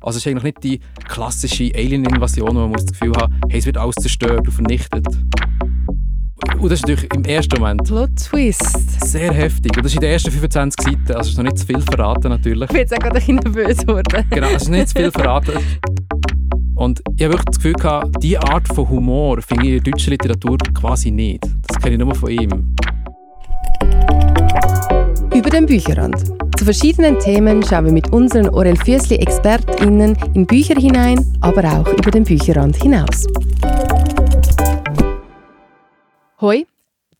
Also es ist eigentlich nicht die klassische Alien-Invasion, wo man das Gefühl hat, hey, es wird alles zerstört und vernichtet. Und das ist natürlich im ersten Moment Plot Twist. sehr heftig. Und das ist in den ersten 25 Seiten, also es ist noch nicht zu viel verraten natürlich. Ich bin jetzt auch gerade ein bisschen nervös geworden. Genau, es ist nicht zu viel verraten. Und ich habe wirklich das Gefühl gehabt, diese Art von Humor finde ich in der deutschen Literatur quasi nicht. Das kenne ich nur von ihm. Über den Bücherrand. Zu verschiedenen Themen schauen wir mit unseren Orel Füssli ExpertInnen in Bücher hinein, aber auch über den Bücherrand hinaus. Hoi,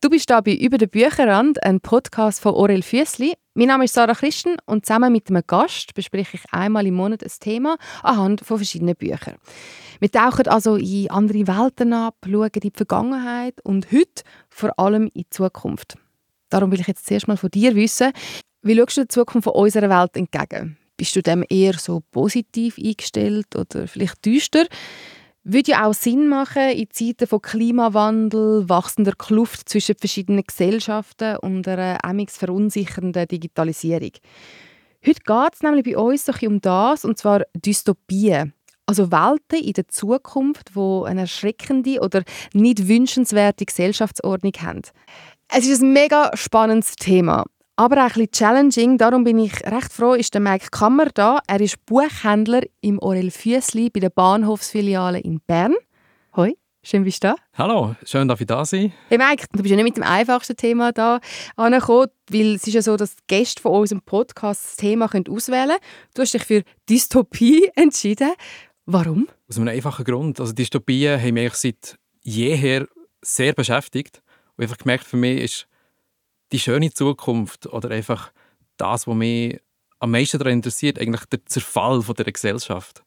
du bist da bei Über den Bücherrand, ein Podcast von Orel Füssli. Mein Name ist Sarah Christen und zusammen mit einem Gast bespreche ich einmal im Monat ein Thema anhand von verschiedenen Büchern. Wir tauchen also in andere Welten ab, schauen in die Vergangenheit und heute vor allem in die Zukunft. Darum will ich jetzt zuerst mal von dir wissen, wie schaust du der Zukunft von unserer Welt entgegen? Bist du dem eher so positiv eingestellt oder vielleicht düster? Würde ja auch Sinn machen in Zeiten von Klimawandel, wachsender Kluft zwischen verschiedenen Gesellschaften und einer amigs verunsichernden Digitalisierung. Heute geht es nämlich bei uns um das, und zwar Dystopien. Also Welten in der Zukunft, wo eine erschreckende oder nicht wünschenswerte Gesellschaftsordnung haben. Es ist ein mega spannendes Thema, aber auch ein bisschen challenging. Darum bin ich recht froh, ist der Mike Kammer da. Er ist Buchhändler im Orel Füssli bei der Bahnhofsfiliale in Bern. Hoi, schön bist du da. Hallo, schön, dass ich da sein. Hey Mike, du bist ja nicht mit dem einfachsten Thema da angekommen, weil es ist ja so, dass die Gäste von unserem Podcast das Thema auswählen können. Du hast dich für Dystopie entschieden. Warum? Aus einem einfachen Grund. Also Dystopien haben mich seit jeher sehr beschäftigt. Und einfach gemerkt, für mich ist die schöne Zukunft oder einfach das, was mich am meisten daran interessiert, eigentlich der Zerfall von dieser Gesellschaft.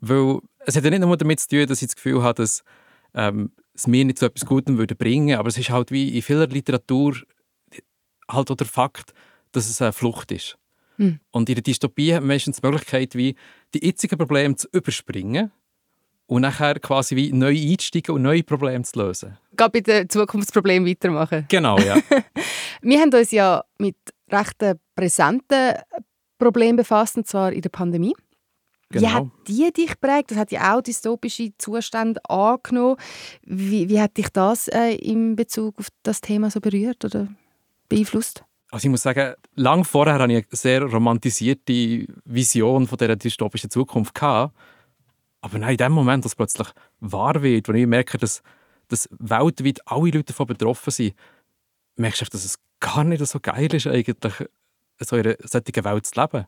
Weil es hat ja nicht nur damit zu tun, dass ich das Gefühl habe, dass ähm, es mir nicht zu etwas Gutem würde bringen, aber es ist halt wie in vieler Literatur halt auch der Fakt, dass es eine Flucht ist. Hm. Und in der Dystopie hat man meistens die Möglichkeit, wie die jetzigen Probleme zu überspringen und nachher quasi wie neu einsteigen und neue Probleme zu lösen. Gerade bei den Zukunftsproblemen weitermachen. Genau, ja. Wir haben uns ja mit recht präsenten Problemen befasst, und zwar in der Pandemie. Wie genau. hat die dich geprägt? Das hat ja auch dystopische Zustände angenommen. Wie, wie hat dich das äh, in Bezug auf das Thema so berührt oder beeinflusst? Also ich muss sagen, lang vorher hatte ich eine sehr romantisierte Vision von dieser dystopischen Zukunft. Gehabt. Aber nein, in dem Moment, dass plötzlich wahr wird, wo ich merke, dass, dass weltweit alle Leute davon betroffen sind, merkst du, dass es gar nicht so geil ist, eigentlich so in einer solchen Welt zu leben.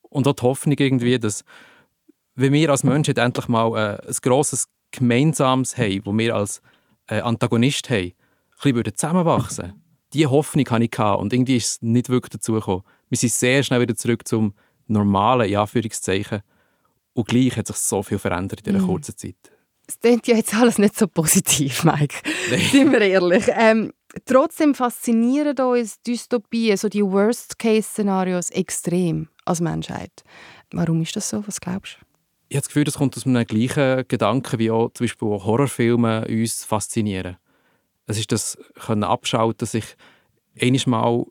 Und auch die Hoffnung irgendwie, dass wenn wir als Menschen endlich mal äh, ein grosses Gemeinsames haben, wo wir als äh, Antagonist haben, ein bisschen zusammenwachsen Diese Hoffnung hatte ich und irgendwie ist es nicht wirklich dazu gekommen. Wir sind sehr schnell wieder zurück zum normalen, in Anführungszeichen. Und gleich hat sich so viel verändert in dieser Mm. kurzen Zeit. Es klingt ja jetzt alles nicht so positiv, Mike. Nein. Sind wir ehrlich. Ähm, trotzdem faszinieren uns Dystopien, so die Worst-Case-Szenarios extrem als Menschheit. Warum ist das so? Was glaubst du? Ich habe das Gefühl, das kommt aus einem gleichen Gedanken, wie auch zum Beispiel Horrorfilme uns faszinieren. Es ist das können abschalten, sich einiges Mal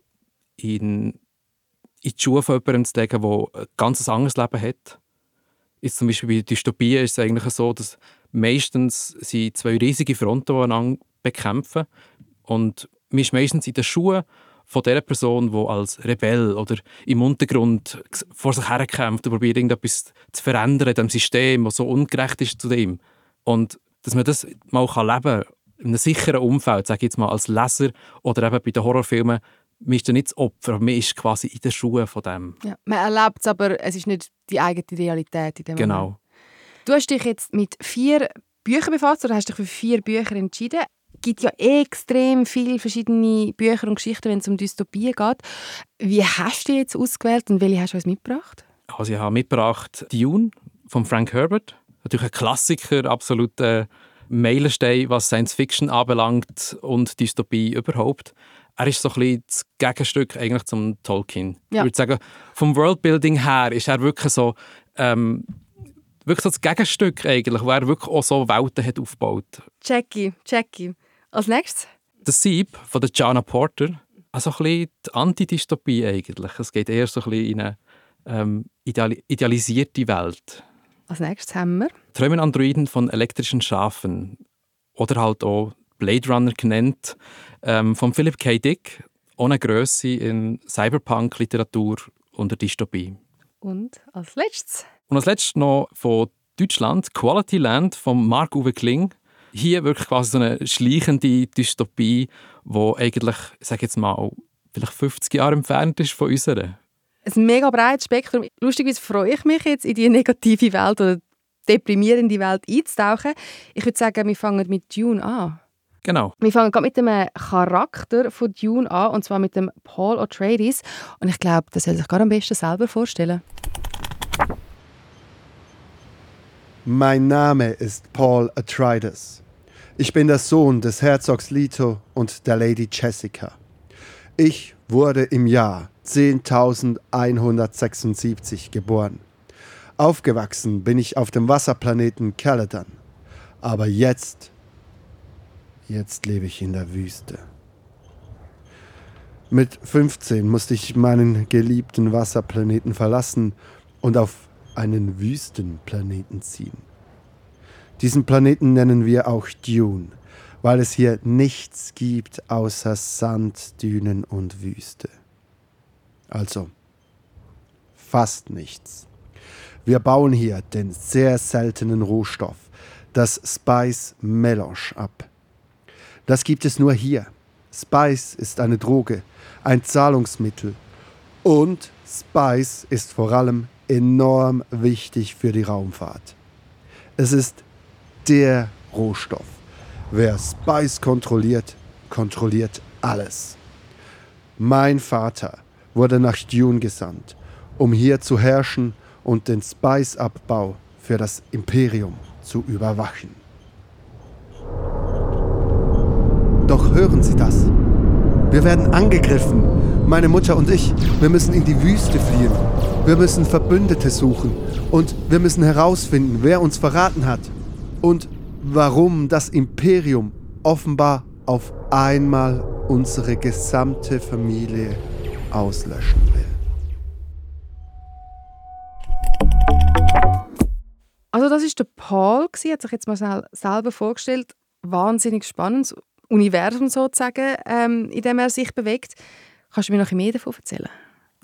in, in die Schuhe von jemandem zu legen, der ein ganz anderes Leben hat. Jetzt zum Beispiel bei Dystopien ist es eigentlich so, dass meistens sind zwei riesige Fronten, einander bekämpfen. Und man ist meistens in den Schuhen von der Person, die als Rebell oder im Untergrund vor sich herkämpft und probiert, irgendetwas zu verändern in dem System, das so ungerecht ist zu dem. Und dass man das mal leben kann, in einem sicheren Umfeld, sage ich jetzt mal als Leser oder eben bei den Horrorfilmen, man ist ja nicht das Opfer, aber man ist quasi in den Schuhen von dem. Ja. Man erlebt es, aber es ist nicht die eigene Realität in dem Moment. Genau. Du hast dich jetzt mit vier Büchern befasst oder hast dich für vier Bücher entschieden. Es gibt ja extrem viele verschiedene Bücher und Geschichten, wenn es um Dystopien geht. Wie hast du die jetzt ausgewählt und welche hast du uns mitgebracht? Also ich habe mitgebracht Dune von Frank Herbert. Natürlich ein Klassiker, absoluter Meilenstein, was Science Fiction anbelangt und Dystopie überhaupt. Er ist so ein bisschen das Gegenstück eigentlich zum Tolkien. Ja. Ich würde sagen, vom Worldbuilding her ist er wirklich so, ähm, wirklich so das Gegenstück eigentlich, wo er wirklich auch so Welten hat aufgebaut. Jackie, Jackie. Als nächstes? Der Sieb von der Jana Porter, also ein bisschen die Antidystopie eigentlich. Es geht eher so ein bisschen in eine ähm, ideali idealisiert die Welt. Als nächstes haben wir Träumen Androiden von elektrischen Schafen oder halt auch Blade Runner genannt, ähm, von Philip K. Dick, ohne Größe in Cyberpunk-Literatur und der Dystopie. und als letztes Und als letztes noch von Deutschland Quality Land von Marc-Uwe Kling. Hier wirklich quasi so eine schleichende Dystopie, die eigentlich, ich sage jetzt mal, vielleicht 50 Jahre entfernt ist von unserer. ein mega breites Spektrum. Lustigerweise freue ich mich jetzt, in die negative Welt oder deprimierende Welt einzutauchen. Ich würde sagen, wir fangen mit Dune an. Genau. Wir fangen gerade mit dem Charakter von Dune an, und zwar mit dem Paul Atreides. Und ich glaube, das soll sich gar am besten selber vorstellen. Mein Name ist Paul Atreides. Ich bin der Sohn des Herzogs Leto und der Lady Jessica. Ich wurde im Jahr 10.176 geboren. Aufgewachsen bin ich auf dem Wasserplaneten Caladan. Aber jetzt, jetzt lebe ich in der Wüste. Mit 15 musste ich meinen geliebten Wasserplaneten verlassen und auf einen Wüstenplaneten ziehen. Diesen Planeten nennen wir auch Dune, weil es hier nichts gibt außer Sand, Dünen und Wüste. Also fast nichts. Wir bauen hier den sehr seltenen Rohstoff, das Spice Melange, ab. Das gibt es nur hier. Spice ist eine Droge, ein Zahlungsmittel. Und Spice ist vor allem enorm wichtig für die Raumfahrt. Es ist der Rohstoff. Wer Spice kontrolliert, kontrolliert alles. Mein Vater wurde nach Dune gesandt, um hier zu herrschen und den Spice-Abbau für das Imperium zu überwachen. Doch hören Sie das. Wir werden angegriffen. Meine Mutter und ich, wir müssen in die Wüste fliehen. Wir müssen Verbündete suchen. Und wir müssen herausfinden, wer uns verraten hat. Und warum das Imperium offenbar auf einmal unsere gesamte Familie auslöschen will. Also das ist der Paul, gewesen, hat sich jetzt mal sel- selber vorgestellt. Wahnsinnig spannendes Universum sozusagen, ähm, in dem er sich bewegt. Kannst du mir noch mehr davon erzählen?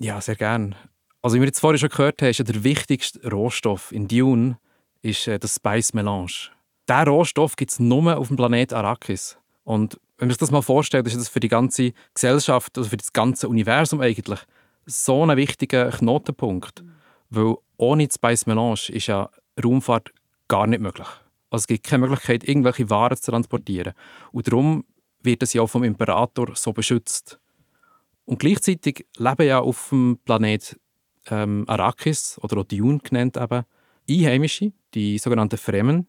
Ja, sehr gern. Also wie wir jetzt vorhin schon gehört haben, ist ja der wichtigste Rohstoff in Dune ist äh, das Spice Melange. Diesen Rohstoff gibt es nur auf dem Planet Arrakis. Und wenn man sich das mal vorstellt, ist das für die ganze Gesellschaft, also für das ganze Universum eigentlich so ein wichtiger Knotenpunkt. Weil ohne das Spice Melange ist ja Raumfahrt gar nicht möglich. Also es gibt keine Möglichkeit, irgendwelche Waren zu transportieren. Und darum wird es ja auch vom Imperator so beschützt. Und gleichzeitig leben ja auf dem Planet ähm, Arrakis oder auch Dune genannt eben Einheimische, die sogenannten Fremen.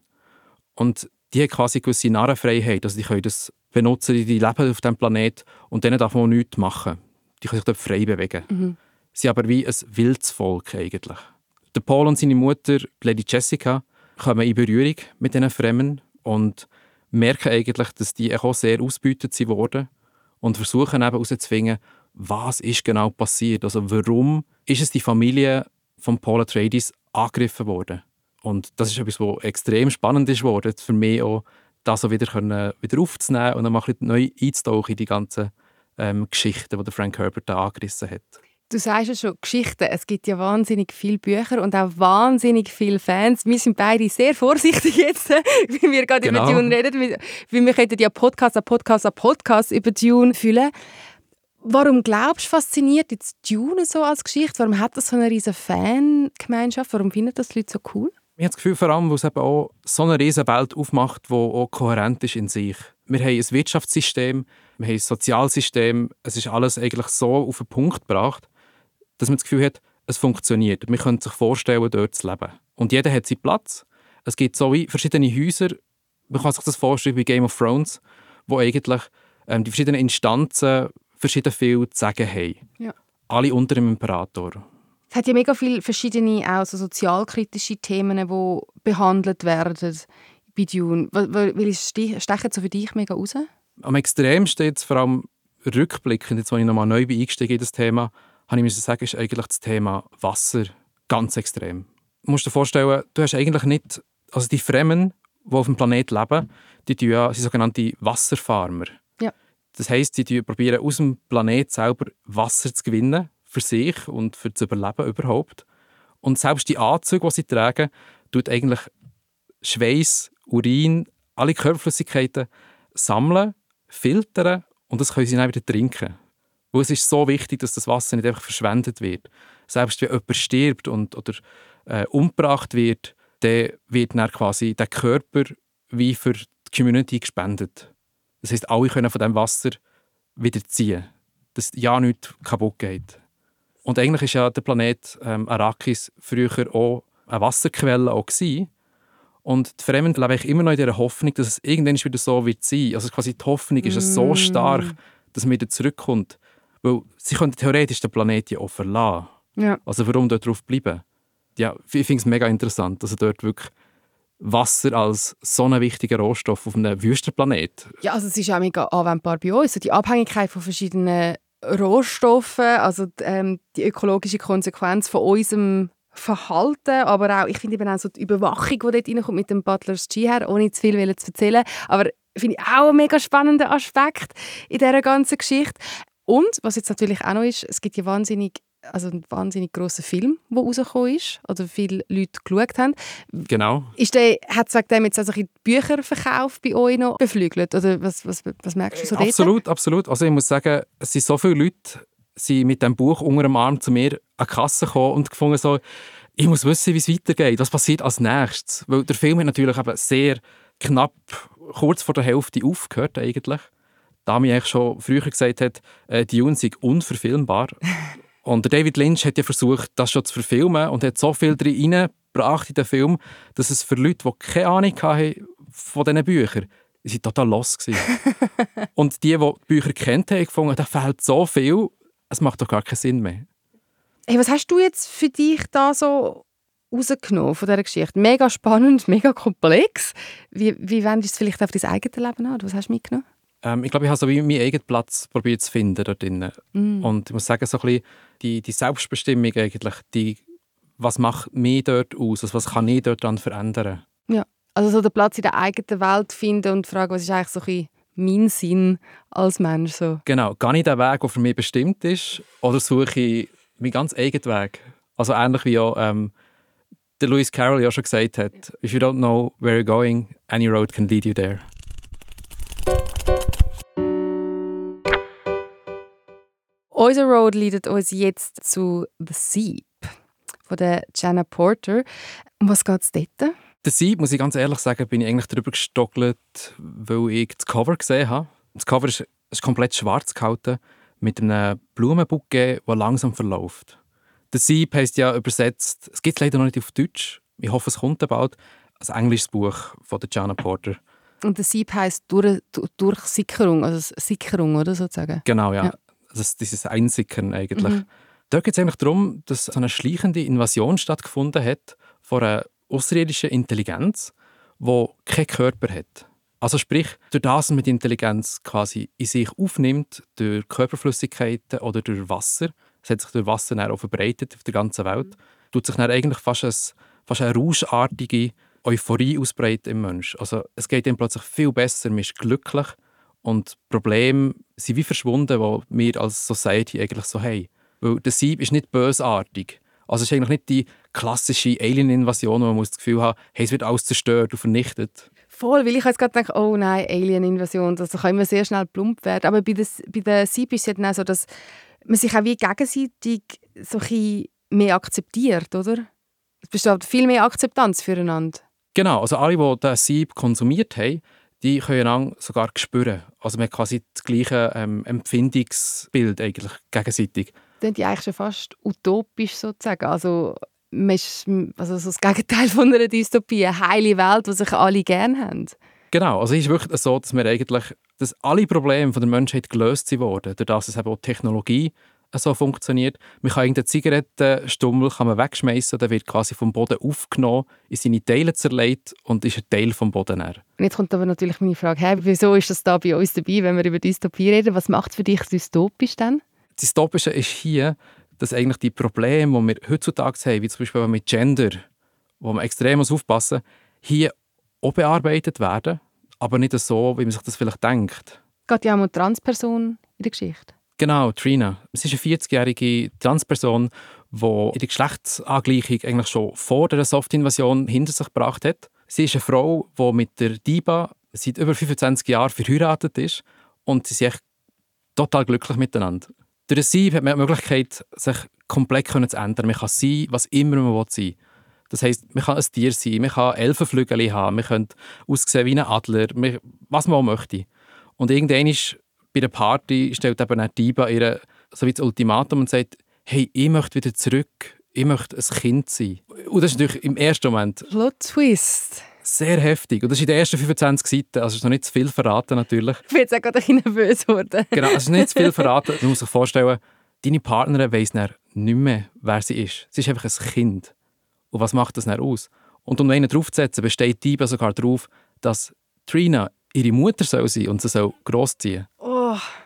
Und die haben quasi gewisse Narrenfreiheit. Also die können das benutzen, die die leben auf diesem Planet und denen darf man nichts machen. Die können sich dort frei bewegen. Sie sind aber wie ein wildes Volk eigentlich. Der Paul und seine Mutter, Lady Jessica, kommen in Berührung mit diesen Fremen und merken eigentlich, dass die auch sehr ausbeutet sind worden und versuchen eben herauszufinden, was ist genau passiert. Also warum ist es die Familie von Paul Atreides angegriffen worden? Und das ist etwas, was extrem spannend ist worden, für mich auch, das so wieder, können, wieder aufzunehmen und dann mal ein bisschen neu einzutauchen in die ganzen ähm, Geschichten, die Frank Herbert da angerissen hat. Du sagst ja schon, Geschichten. Es gibt ja wahnsinnig viele Bücher und auch wahnsinnig viele Fans. Wir sind beide sehr vorsichtig jetzt, wie wir gerade Genau. über Dune reden, weil wir könnten ja Podcast an Podcast an Podcast über Dune füllen. Warum glaubst du, fasziniert jetzt Dune so als Geschichte? Warum hat das so eine riesige Fangemeinschaft? Warum finden das die Leute so cool? Ich habe das Gefühl, vor allem, weil es eben auch so eine riesige Welt aufmacht, die auch kohärent ist in sich. Wir haben ein Wirtschaftssystem, wir haben ein Sozialsystem, es ist alles eigentlich so auf den Punkt gebracht, dass man das Gefühl hat, es funktioniert. Man könnte sich vorstellen, dort zu leben. Und jeder hat seinen Platz. Es gibt so wie verschiedene Häuser, man kann sich das vorstellen wie Game of Thrones, wo eigentlich ähm, die verschiedenen Instanzen verschieden viel zu sagen haben. Ja. Alle unter dem Imperator. Es hat ja mega viele verschiedene auch so sozialkritische Themen, die behandelt werden bei Dune. Wel- wel- Welche ste- stechen so für dich mega raus? am extremsten jetzt vor allem rückblickend, jetzt, als ich nochmal neu bin eingestiegen in das Thema, habe ich sagen, ist eigentlich das Thema Wasser ganz extrem. Du musst dir vorstellen, du hast eigentlich nicht, also die Fremden, die auf dem Planeten leben, die tun ja, sind sogenannte Wasserfarmer. Ja. Das heisst, sie probieren aus dem Planeten selber Wasser zu gewinnen, für sich und für das Überleben überhaupt. Und selbst die Anzüge, die sie tragen, tut eigentlich Schweiß, Urin, alle Körperflüssigkeiten sammeln, filtern und das können sie dann wieder trinken. Weil es ist so wichtig, dass das Wasser nicht einfach verschwendet wird. Selbst wenn jemand stirbt und, oder äh, umgebracht wird, dann wird dann quasi der Körper wie für die Community gespendet. Das heißt, alle können von dem Wasser wieder ziehen, dass ja nichts kaputt geht. Und eigentlich ist ja der Planet ähm, Arrakis früher auch eine Wasserquelle auch gewesen. Und die Fremden leben immer noch in der Hoffnung, dass es irgendwann wieder so wird sein. Also quasi die Hoffnung ist mm. so stark, dass man wieder zurückkommt. Weil sie können theoretisch den Planeten ja auch verlassen. Ja. Also warum dort drauf bleiben? Ja, ich finde es mega interessant, dass also dort wirklich Wasser als so ein wichtiger Rohstoff auf einem Wüstenplanet. Ja, also es ist auch mega anwendbar bei uns. Die Abhängigkeit von verschiedenen Rohstoffen, also ähm, die ökologische Konsequenz von unserem Verhalten, aber auch, ich finde eben auch so die Überwachung, die dort reinkommt mit dem Butlers G her, ohne zu viel zu erzählen, aber finde ich auch einen mega spannenden Aspekt in dieser ganzen Geschichte. Und, was jetzt natürlich auch noch ist, es gibt ja wahnsinnig also ein wahnsinnig grosser Film, der rausgekommen ist, oder viele Leute geschaut haben. Genau. Ist der, hat es dem jetzt also die Bücherverkauf bei euch noch beflügelt? Oder was, was, was merkst du so dort? Absolut, absolut. Also ich muss sagen, es sind so viele Leute sind mit dem Buch unter dem Arm zu mir an die Kasse gekommen und gefunden so, ich muss wissen, wie es weitergeht, was passiert als nächstes. Weil der Film hat natürlich eben sehr knapp, kurz vor der Hälfte aufgehört eigentlich. Da mir eigentlich schon früher gesagt hat, äh, die Dune sei unverfilmbar. Und der David Lynch hat ja versucht, das schon zu verfilmen und hat so viel drin reingebracht in den Film, dass es für Leute, die keine Ahnung hatten von diesen Büchern, waren total los. und die, die die Bücher kennt haben, gefunden, da fehlt so viel, es macht doch gar keinen Sinn mehr. Hey, was hast du jetzt für dich da so rausgenommen von dieser Geschichte? Mega spannend, mega komplex. Wie, wie wendest du es vielleicht auf dein eigenes Leben an? Was hast du mitgenommen? Ähm, ich glaube, ich habe so wie meinen eigenen Platz probiert zu finden dort drin. Mm. Und ich muss sagen, so ein bisschen die, die Selbstbestimmung eigentlich, die, was macht mich dort aus? Also was kann ich dort dann verändern? Ja, also so den Platz in der eigenen Welt finden und fragen, was ist eigentlich so ein mein Sinn als Mensch? So. Genau, gehe ich den Weg, der für mich bestimmt ist, oder suche ich meinen ganz eigenen Weg? Also ähnlich wie auch ähm, der Lewis Carroll ja schon gesagt hat, if you don't know where you're going, any road can lead you there. Unser Road leitet uns jetzt zu The Seep von der Jenna Porter. Um was geht es dort? Der Seep, muss ich ganz ehrlich sagen, bin ich eigentlich darüber gestockelt, weil ich das Cover gesehen habe. Das Cover ist, ist komplett schwarz gehalten, mit einem Blumenbouquet, der langsam verläuft. Der Sieb heisst ja übersetzt, es gibt es leider noch nicht auf Deutsch, ich hoffe, es kommt bald, ein englisches Buch von der Jana Porter. Und der Sieb heisst durch, Durchsickerung, also Sickerung, oder sozusagen? Genau, ja. ja also dieses Einsickern eigentlich. Mhm. Da geht es eigentlich darum, dass so eine schleichende Invasion stattgefunden hat von einer außerirdischen Intelligenz, die keinen Körper hat. Also sprich, durch das man die Intelligenz quasi in sich aufnimmt, durch Körperflüssigkeiten oder durch Wasser, es hat sich durch Wasser dann auch verbreitet auf der ganzen Welt, tut sich dann eigentlich fast, ein, fast eine rauschartige Euphorie ausbreiten im Mensch. Also es geht ihm plötzlich viel besser, man ist glücklich und Probleme sind wie verschwunden, die wir als Society eigentlich so haben. Weil der Sieb ist nicht bösartig. Also es ist eigentlich nicht die klassische Alien-Invasion, wo man das Gefühl hat, hey, es wird alles zerstört und vernichtet. Voll, weil ich jetzt gerade denke, oh nein, Alien-Invasion, das kann immer sehr schnell plump werden. Aber bei, des, bei der Sieb ist es dann auch so, dass man sich auch wie gegenseitig so ein mehr akzeptiert, oder? Es besteht viel mehr Akzeptanz füreinander. Genau, also alle, die den Sieb konsumiert haben, die können sogar spüren. Also man hat quasi das gleiche ähm, Empfindungsbild eigentlich gegenseitig. Das ist eigentlich schon fast utopisch sozusagen. Also, ist, also so das Gegenteil von einer Dystopie, eine heile Welt, die sich alle gerne haben. Genau, also es ist wirklich so, dass wir eigentlich, dass alle Probleme von der Menschheit gelöst wurden, dadurch, dass es eben auch Technologie so funktioniert. Man kann irgendeinen Zigarettenstummel kann man wegschmeißen, der wird quasi vom Boden aufgenommen, in seine Teile zerlegt und ist ein Teil vom Boden. Her. Jetzt kommt aber natürlich meine Frage, hey, wieso ist das da bei uns dabei, wenn wir über Dystopie reden? Was macht es für dich dystopisch dann? Das Dystopische ist hier, dass eigentlich die Probleme, die wir heutzutage haben, wie zum Beispiel mit Gender, wo man extrem aufpassen muss, hier auch bearbeitet werden, aber nicht so, wie man sich das vielleicht denkt. Geht ja auch um eine Transperson in der Geschichte. Genau, Trina. Es ist eine 40-jährige Transperson, die der Geschlechtsangleichung eigentlich schon vor der Softinvasion hinter sich gebracht hat. Sie ist eine Frau, die mit der Diba seit über 25 Jahren verheiratet ist und sie sind total glücklich miteinander. Durch sie hat man die Möglichkeit, sich komplett zu ändern. Man kann sein, was immer man sein will. Das heisst, man kann ein Tier sein, man kann Elfenflügel haben, man kann aussehen wie ein Adler, was man auch möchte. Und irgendwann ist bei der Party stellt eben auch Diba ihr so wie das Ultimatum und sagt, hey, ich möchte wieder zurück, ich möchte ein Kind sein. Und das ist natürlich im ersten Moment... Plot Twist. Sehr heftig. Und das ist in den ersten 25 Seiten, also ist noch nicht zu viel verraten natürlich. Ich bin jetzt auch gerade ein bisschen nervös geworden. genau, es ist nicht zu viel verraten. Man muss sich vorstellen, deine Partnerin weiss nicht mehr, wer sie ist. Sie ist einfach ein Kind. Und was macht das dann aus? Und um einen draufzusetzen, besteht die sogar darauf, dass Trina ihre Mutter soll sein und sie soll großziehen. Oh.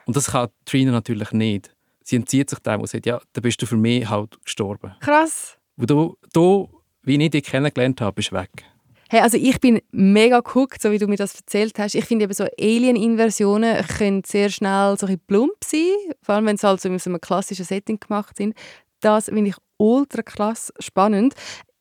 Und das kann Trina natürlich nicht. Sie entzieht sich dem und sagt, ja, dann bist du für mich halt gestorben. Krass. Wo du, du wie ich dich kennengelernt habe, bist weg. Hey, also ich bin mega geguckt, so wie du mir das erzählt hast. Ich finde eben so Alien-Inversionen können sehr schnell so ein plump sein, vor allem wenn sie halt so in so einem klassischen Setting gemacht sind. Das finde ich ultra krass spannend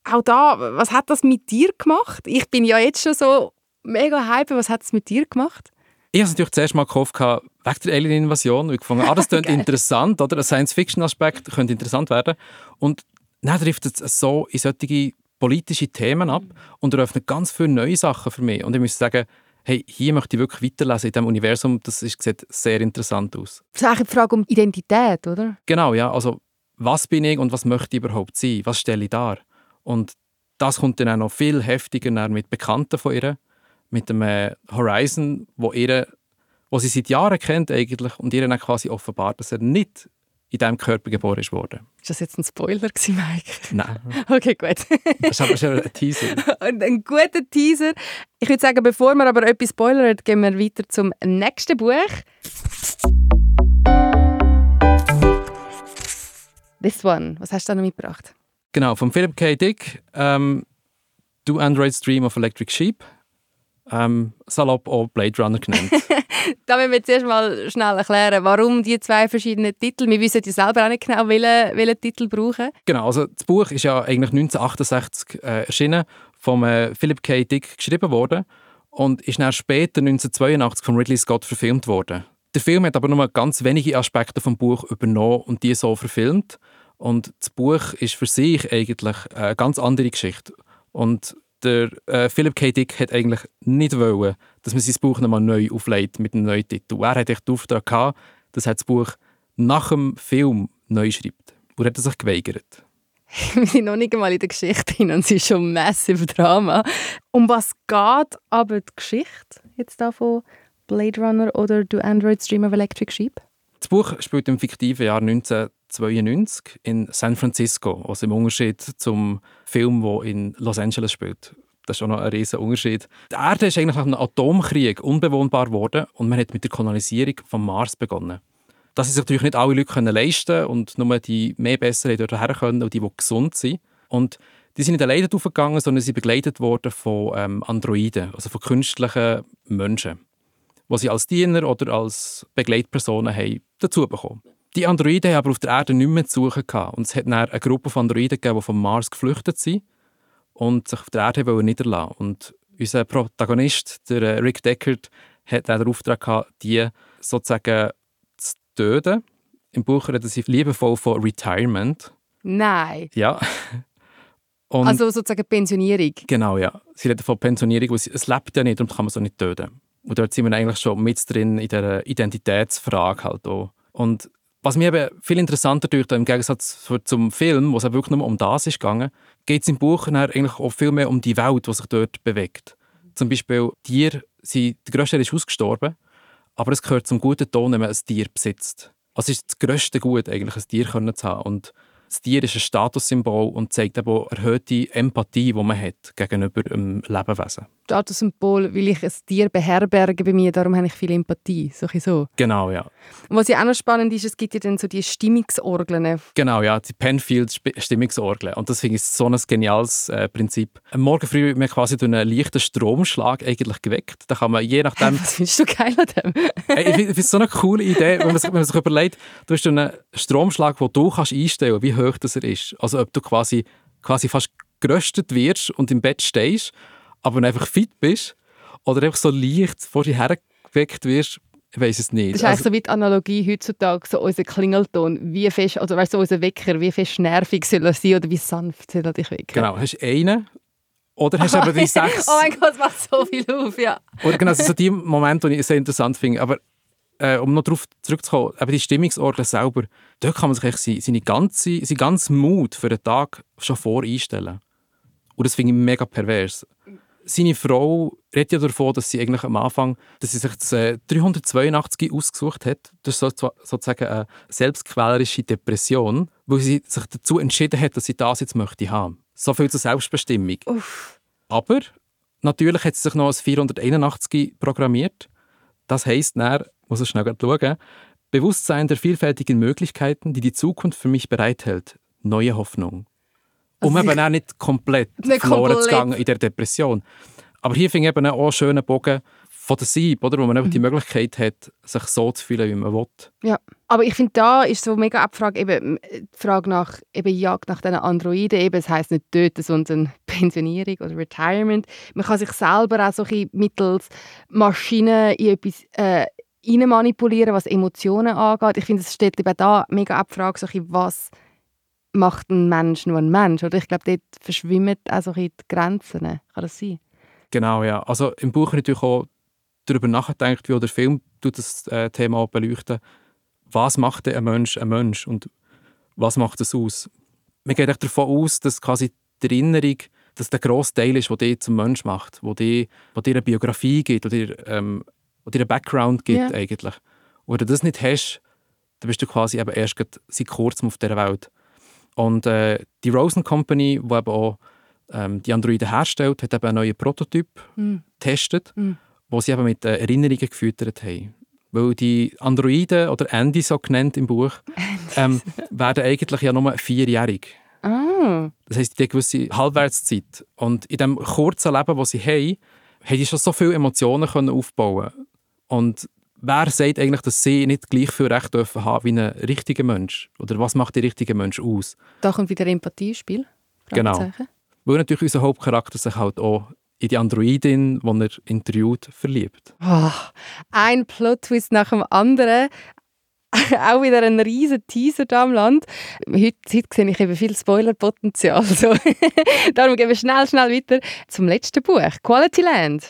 auch da, was hat das mit dir gemacht? Ich bin ja jetzt schon so mega hype. Was hat es mit dir gemacht? Ich habe natürlich zuerst mal gehofft, wegen der Alien-Invasion. Ich gefunden, ah, das klingt interessant, oder? Ein Science-Fiction-Aspekt könnte interessant werden. Und dann trifft es so in solche politische Themen ab und eröffnet ganz viele neue Sachen für mich. Und ich muss sagen, hey, hier möchte ich wirklich weiterlesen in diesem Universum. Das ist, sieht sehr interessant aus. Das ist eigentlich die Frage um Identität, oder? Genau, ja. Also, was bin ich und was möchte ich überhaupt sein? Was stelle ich dar? Und das kommt dann auch noch viel heftiger mit Bekannten von ihr, mit dem äh, Horizon, wo, ihr, wo sie seit Jahren kennt eigentlich und ihr dann quasi offenbart, dass er nicht in diesem Körper geboren ist worden. Ist das jetzt ein Spoiler gewesen, Mike? Nein. Okay, gut. das ist aber schon ein Teaser. Und ein guter Teaser. Ich würde sagen, bevor wir aber etwas spoilern, gehen wir weiter zum nächsten Buch. This one. Was hast du da noch mitgebracht? Genau, von Philip K. Dick. Ähm, Do Androids Dream of Electric Sheep. Ähm, salopp auch Blade Runner genannt. da müssen wir zuerst mal schnell erklären, warum die zwei verschiedenen Titel. Wir wissen ja selber auch nicht genau, welchen, welchen Titel brauchen. Genau, also das Buch ist ja eigentlich 1968 äh, erschienen, von äh, Philip K. Dick geschrieben worden und ist dann später 1982 von Ridley Scott verfilmt worden. Der Film hat aber nur ganz wenige Aspekte vom Buch übernommen und die so verfilmt. Und das Buch ist für sich eigentlich eine ganz andere Geschichte. Und der äh, Philip K. Dick hat eigentlich nicht wollen, dass man sein Buch nochmal neu auflegt mit einem neuen Titel. Er hat echt den Auftrag gehabt, dass er das Buch nach dem Film neu schreibt. Und er hat sich geweigert. Wir sind noch nicht einmal in der Geschichte hin und es ist schon ein massive Drama. Um was geht aber die Geschichte jetzt da von Blade Runner oder Do Androids Dream of Electric Sheep? Das Buch spielt im fiktiven Jahr 1992 in San Francisco, also im Unterschied zum Film, der in Los Angeles spielt. Das ist auch noch ein riesiger Unterschied. Die Erde ist eigentlich nach einem Atomkrieg unbewohnbar geworden und man hat mit der Kolonisierung vom Mars begonnen. Das sich natürlich nicht alle Leute können leisten und nur die mehr Besseren dort her können und die, die gesund sind. Und die sind nicht alleine draufgegangen, sondern sie begleitet worden von ähm, Androiden, also von künstlichen Menschen die sie als Diener oder als Begleitpersonen haben, dazu bekommen. Die Androiden haben aber auf der Erde nicht mehr zu suchen gehabt. und es hat dann eine Gruppe von Androiden gegeben, die vom Mars geflüchtet sind und sich auf der Erde niederlassen Und unser Protagonist, der äh, Rick Deckard, hat dann den Auftrag gehabt, die sozusagen zu töten. Im Buch reden sie liebevoll von Retirement. Nein. Ja. Und also sozusagen Pensionierung. Genau, ja. Sie reden von Pensionierung, weil es lebt ja nicht, darum kann man es auch nicht töten. Und dort sind wir eigentlich schon mit drin in der Identitätsfrage halt auch. Und was mir eben viel interessanter durch im Gegensatz zum Film, wo es wirklich nur um das ist gegangen, geht es im Buch eigentlich auch viel mehr um die Welt, die sich dort bewegt. Zum Beispiel Tiere, sind, der grösste ist ausgestorben, aber es gehört zum guten Ton, wenn man ein Tier besitzt. Also es ist das grösste Gut, eigentlich ein Tier zu haben. Und das Tier ist ein Statussymbol und zeigt eben auch erhöhte Empathie, die man hat gegenüber dem Lebewesen. Statussymbol, weil ich ein Tier beherberge bei mir, darum habe ich viel Empathie. So. so. Genau, ja. Und was ja auch noch spannend ist, es gibt ja dann so die Stimmungsorgeln. Genau, ja, die Penfield-Stimmungsorgeln. Und das finde ich so ein geniales äh, Prinzip. Am Morgen früh wird man quasi durch einen leichten Stromschlag eigentlich geweckt. Da kann man je nachdem... Was findest du geil an dem? ich finde es so eine coole Idee, wenn man sich, wenn man sich überlegt, du hast einen Stromschlag, den du kannst einstellen kannst, wie hoch das er ist. Also ob du quasi, quasi fast geröstet wirst und im Bett stehst, aber einfach fit bist oder einfach so leicht vor dir hergeweckt wirst, ich weiß es nicht. Das ist also, eigentlich so wie die Analogie heutzutage, so unser Klingelton, wie fest, also weißt du, unser Wecker, wie fest nervig soll er sein oder wie sanft soll er dich wecken? Genau, hast du einen oder hast du aber die sechs... oh mein Gott, es macht so viel auf, ja. Oder genau, sind so die Momente, die ich sehr interessant finde, aber äh, um noch darauf zurückzukommen, eben die Stimmungsorgel selber, dort kann man sich eigentlich seine ganze, seinen ganzen Mut für den Tag schon voreinstellen. Und das finde ich mega pervers. Seine Frau redet ja davon, dass sie eigentlich am Anfang, dass sie sich das äh, 382 ausgesucht hat. Das ist so, sozusagen eine selbstquälerische Depression, wo sie sich dazu entschieden hat, dass sie das jetzt möchte haben. So viel zur Selbstbestimmung. Uff. Aber natürlich hat sie sich noch als 481 programmiert. Das heisst, dann, muss ich schnell schauen, Bewusstsein der vielfältigen Möglichkeiten, die die Zukunft für mich bereithält. Neue Hoffnung. Um also eben auch nicht komplett nicht verloren komplett. zu gehen in der Depression. Aber hier finde ich eben auch einen schönen Bogen von der Sieb, oder? wo man mhm. die Möglichkeit hat, sich so zu fühlen, wie man will. Ja, aber ich finde, da ist so mega Abfrage, eben die Frage nach eben Jagd nach diesen Androiden. Eben, es heisst nicht töten, sondern Pensionierung oder Retirement. Man kann sich selber auch so ein mittels Maschinen in etwas äh, manipulieren, was Emotionen angeht. Ich finde, es stellt eben da mega Abfrage, so was macht ein Mensch nur ein Mensch? Oder ich glaube, dort verschwimmen auch so die Grenzen. Kann das sein? Genau, ja. Also im Buch natürlich auch darüber nachgedacht, wie der Film das äh, Thema beleuchten Was macht ein Mensch ein Mensch und was macht es aus? Man geht davon aus, dass quasi die Erinnerung dass der grosse Teil ist, der dich zum Mensch macht, wo dir, wo dir eine Biografie gibt, wo dir, ähm, wo dir einen Background gibt ja. eigentlich. Und wenn du das nicht hast, dann bist du quasi eben erst seit kurzem auf dieser Welt. Und äh, die Rosen Company, die eben auch ähm, die Androiden herstellt, hat eben einen neuen Prototyp mm. getestet, mm. wo sie eben mit äh, Erinnerungen gefüttert haben. Weil die Androiden, oder Andy so genannt im Buch, ähm, werden eigentlich ja nur vierjährig. Oh. Das heisst, die haben eine gewisse Halbwertszeit. Und in dem kurzen Leben, das sie haben, haben sie schon so viele Emotionen können aufbauen Und wer sagt eigentlich, dass sie nicht gleich viel Recht dürfen haben wie ein richtiger Mensch? Oder was macht der richtige Mensch aus? Da kommt wieder Empathie ins Spiel. Genau. Weil natürlich unser Hauptcharakter sich halt auch in die Androidin, die er interviewt, verliebt. Oh, ein Plot-Twist nach dem anderen. auch wieder ein riesen Teaser da am Land. Heute, heute sehe ich eben viel Spoilerpotenzial. Also, darum gehen wir schnell, schnell weiter zum letzten Buch, Quality Land.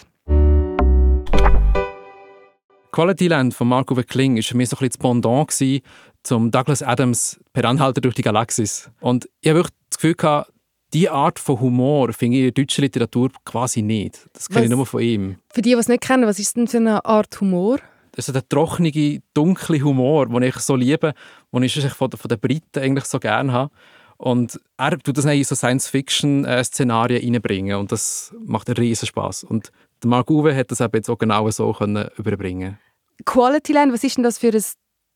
Quality Land von Marco Kling war für mich so ein bisschen das Pendant zum Douglas Adams Per Anhalter durch die Galaxis. Und ich habe wirklich das Gefühl gehabt, diese Art von Humor finde ich in deutscher Literatur quasi nicht. Das kenne ich nur von ihm. Für die, die es nicht kennen, was ist denn für eine Art Humor? Das ist der trockene, dunkle Humor, den ich so liebe, den ich von, von den Briten eigentlich so gerne habe. Und er tut das in so Science-Fiction-Szenarien reinbringen und das macht einen riesen Spaß. Und der Mark Uwe hat das eben jetzt auch genau so können überbringen. Quality Land, was ist denn das für ein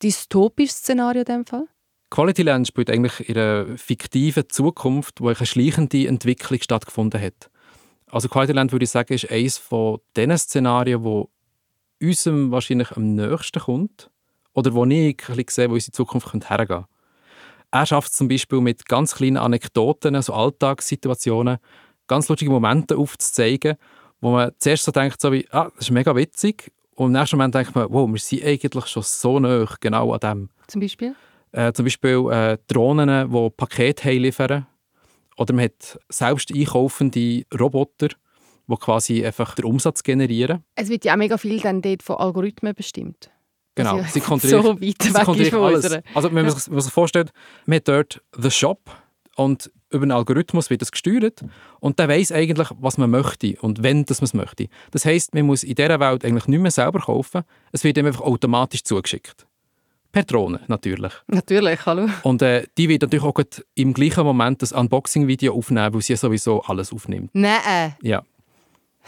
dystopisches Szenario in dem Fall? Quality Land spielt eigentlich in einer fiktiven Zukunft, wo eine schleichende Entwicklung stattgefunden hat. Also Quality Land würde ich sagen, ist eines von diesen Szenarien, wo unserem wahrscheinlich am nächsten kommt oder wo ich sehe, wo unsere Zukunft hergehen könnte. Er schafft es zum Beispiel mit ganz kleinen Anekdoten, so Alltagssituationen, ganz lustige Momente aufzuzeigen, wo man zuerst so denkt, so wie, ah, das ist mega witzig, und im nächsten Moment denkt man, wow, wir sind eigentlich schon so nah genau an dem. Zum Beispiel? Äh, zum Beispiel äh, Drohnen, die Pakete liefern. Oder man hat selbst einkaufende Roboter, die quasi einfach den Umsatz generieren. Es wird ja auch mega viel dann dort von Algorithmen bestimmt. Genau, sie kontrollieren so weit weg ist alles. Also wenn man sich, man sich vorstellt, man hat dort «The Shop» und über einen Algorithmus wird das gesteuert und der weiß eigentlich, was man möchte und wenn das man es möchte. Das heißt, man muss in dieser Welt eigentlich nicht mehr selber kaufen, es wird ihm einfach automatisch zugeschickt. Per Drohne, natürlich. Natürlich, hallo. Und äh, die wird natürlich auch im gleichen Moment das Unboxing-Video aufnehmen, weil sie sowieso alles aufnimmt. Nein. Ja.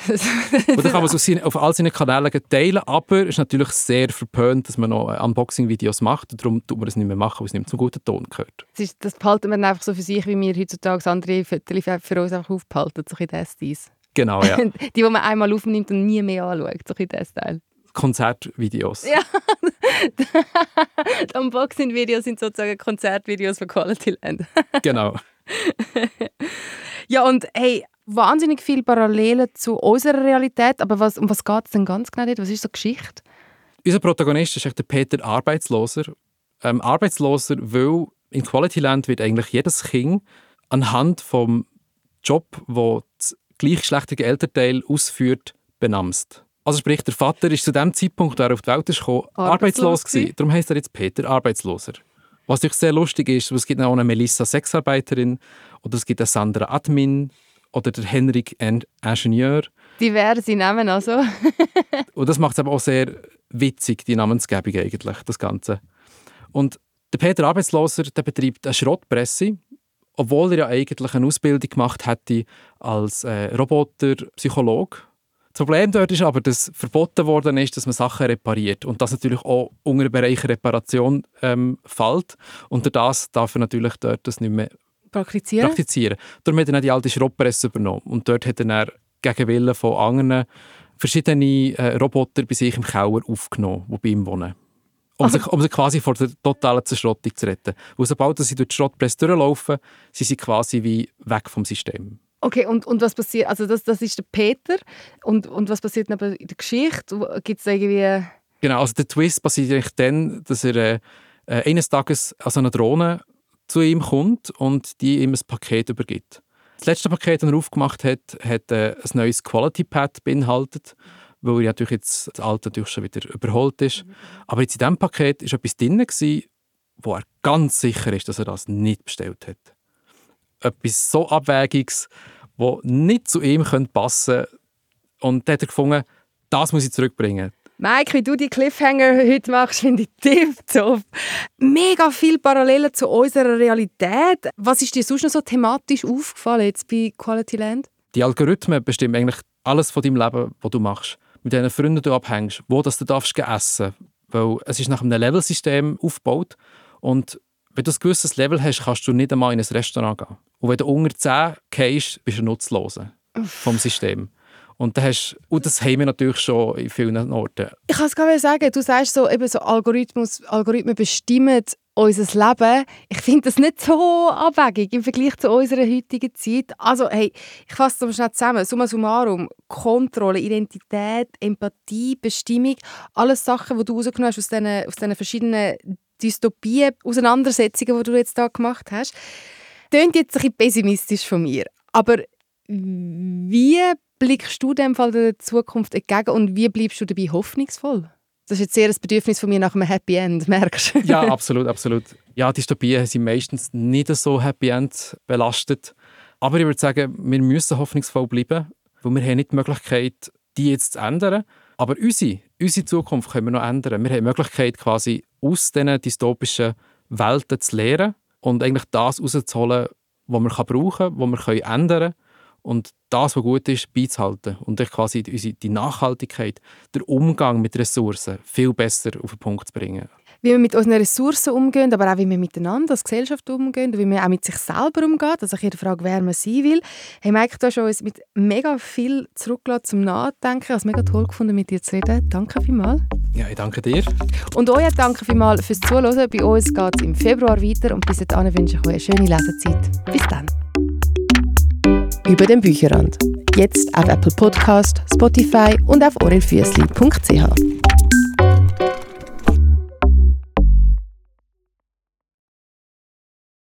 Dann kann man es auf, all seinen Kanälen teilen, aber es ist natürlich sehr verpönt, dass man noch Unboxing-Videos macht. Und darum tut man es nicht mehr machen, weil es nicht zum guten Ton gehört. Das, ist, das behalten wir einfach so für sich, wie wir heutzutage andere Fotos für uns einfach aufbehalten, so ein bisschen Genau, ja. die, die man einmal aufnimmt und nie mehr anschaut, so ein bisschen Teil. Konzertvideos. Ja. die Unboxing-Videos sind sozusagen Konzertvideos von Quality Land. genau. ja, und hey, wahnsinnig viele Parallelen zu unserer Realität, aber was, um was geht es denn ganz genau dort? Was ist so Geschichte? Unser Protagonist ist der Peter Arbeitsloser. Ähm, Arbeitsloser, weil in Quality Land wird eigentlich jedes Kind anhand vom Job, wo das gleichgeschlechtige Elternteil ausführt, benamst. Also sprich, der Vater ist zu dem Zeitpunkt, als er auf die Welt ist gekommen, arbeitslos, arbeitslos gewesen. Darum heißt er jetzt Peter Arbeitsloser. Was natürlich sehr lustig ist, es gibt auch eine Melissa Sexarbeiterin oder es gibt eine Sandra Admin oder der Henrik Ingenieur. Diverse Namen also. und das macht es aber auch sehr witzig, die Namensgebung eigentlich, das Ganze. Und der Peter Arbeitsloser, der betreibt eine Schrottpresse, obwohl er ja eigentlich eine Ausbildung gemacht hätte als äh, Roboterpsychologe das Problem dort ist aber, dass verboten worden ist, dass man Sachen repariert und das natürlich auch unter den Bereich Reparation ähm, fällt. Und das darf er natürlich dort das nicht mehr praktizieren. praktizieren. Darum hat er dann die alte Schrottpresse übernommen und dort hat er gegen Willen von anderen verschiedene äh, Roboter bei sich im Keller aufgenommen, die bei ihm wohnen. Um sich, um sich quasi vor der totalen Zerschrottung zu retten. Weil sobald sie durch die Schrottpresse durchlaufen, sind sie quasi wie weg vom System. Okay, und, und was passiert, also das, das ist der Peter und, und was passiert in der Geschichte? Gibt es irgendwie... Genau, also der Twist passiert eigentlich dann, dass er äh, äh, eines Tages also eine Drohne zu ihm kommt und die ihm ein Paket übergibt. Das letzte Paket, das er aufgemacht hat, hat äh, ein neues Quality Pad beinhaltet, weil er natürlich jetzt das alte natürlich schon wieder überholt ist. Aber jetzt in diesem Paket war etwas drin, wo er ganz sicher ist, dass er das nicht bestellt hat etwas so Abwägiges, das nicht zu ihm passen könnte. Und dann hat er gefunden, das muss ich zurückbringen. Mike, wie du die Cliffhanger heute machst, finde ich tipptopp. Mega viele Parallelen zu unserer Realität. Was ist dir sonst noch so thematisch aufgefallen jetzt bei Quality Land? Die Algorithmen bestimmen eigentlich alles von deinem Leben, was du machst. Mit den Freunden du abhängst, wo das du darfst essen. Weil es ist nach einem Level-System aufgebaut und wenn du ein gewisses Level hast, kannst du nicht einmal in ein Restaurant gehen. Und wenn du unter 10 gehst, bist du nutzlos vom System. Und, hast, und das haben wir natürlich schon in vielen Orten. Ich kann es gerade sagen, du sagst so, eben so Algorithmus, Algorithmen bestimmen unser Leben. Ich finde das nicht so abwegig im Vergleich zu unserer heutigen Zeit. Also, hey, ich fasse das schnell zusammen. Summa summarum, Kontrolle, Identität, Empathie, Bestimmung, alles Sachen, die du rausgenommen hast aus diesen, aus diesen verschiedenen Dystopien, Auseinandersetzungen, die du jetzt da gemacht hast, klingt jetzt ein bisschen pessimistisch von mir. Aber wie blickst du dem Fall der Zukunft entgegen und wie bleibst du dabei hoffnungsvoll? Das ist jetzt sehr ein Bedürfnis von mir nach einem Happy End, merkst du? ja, absolut, absolut. Ja, Dystopien sind meistens nicht so Happy End belastet. Aber ich würde sagen, wir müssen hoffnungsvoll bleiben, weil wir haben nicht die Möglichkeit, die jetzt zu ändern. Aber unsere, unsere Zukunft können wir noch ändern. Wir haben die Möglichkeit, quasi aus diesen dystopischen Welten zu lernen und eigentlich das rauszuholen, was wir brauchen was wir ändern können und das, was gut ist, beizuhalten und quasi die Nachhaltigkeit, der Umgang mit Ressourcen viel besser auf den Punkt zu bringen wie wir mit unseren Ressourcen umgehen, aber auch wie wir miteinander als Gesellschaft umgehen und wie man auch mit sich selber umgeht. Also ich Frage, wer man sein will. Hey Mike, du hast uns mit mega viel zurückgelassen zum Nachdenken. Ich habe es mega toll gefunden, mit dir zu reden. Danke vielmals. Ja, ich danke dir. Und euch danke vielmals fürs Zuhören. Bei uns geht es im Februar weiter und bis dahin wünsche ich euch eine schöne Lesezeit. Bis dann. Über den Bücherrand. Jetzt auf Apple Podcast, Spotify und auf orelfüssli.ch.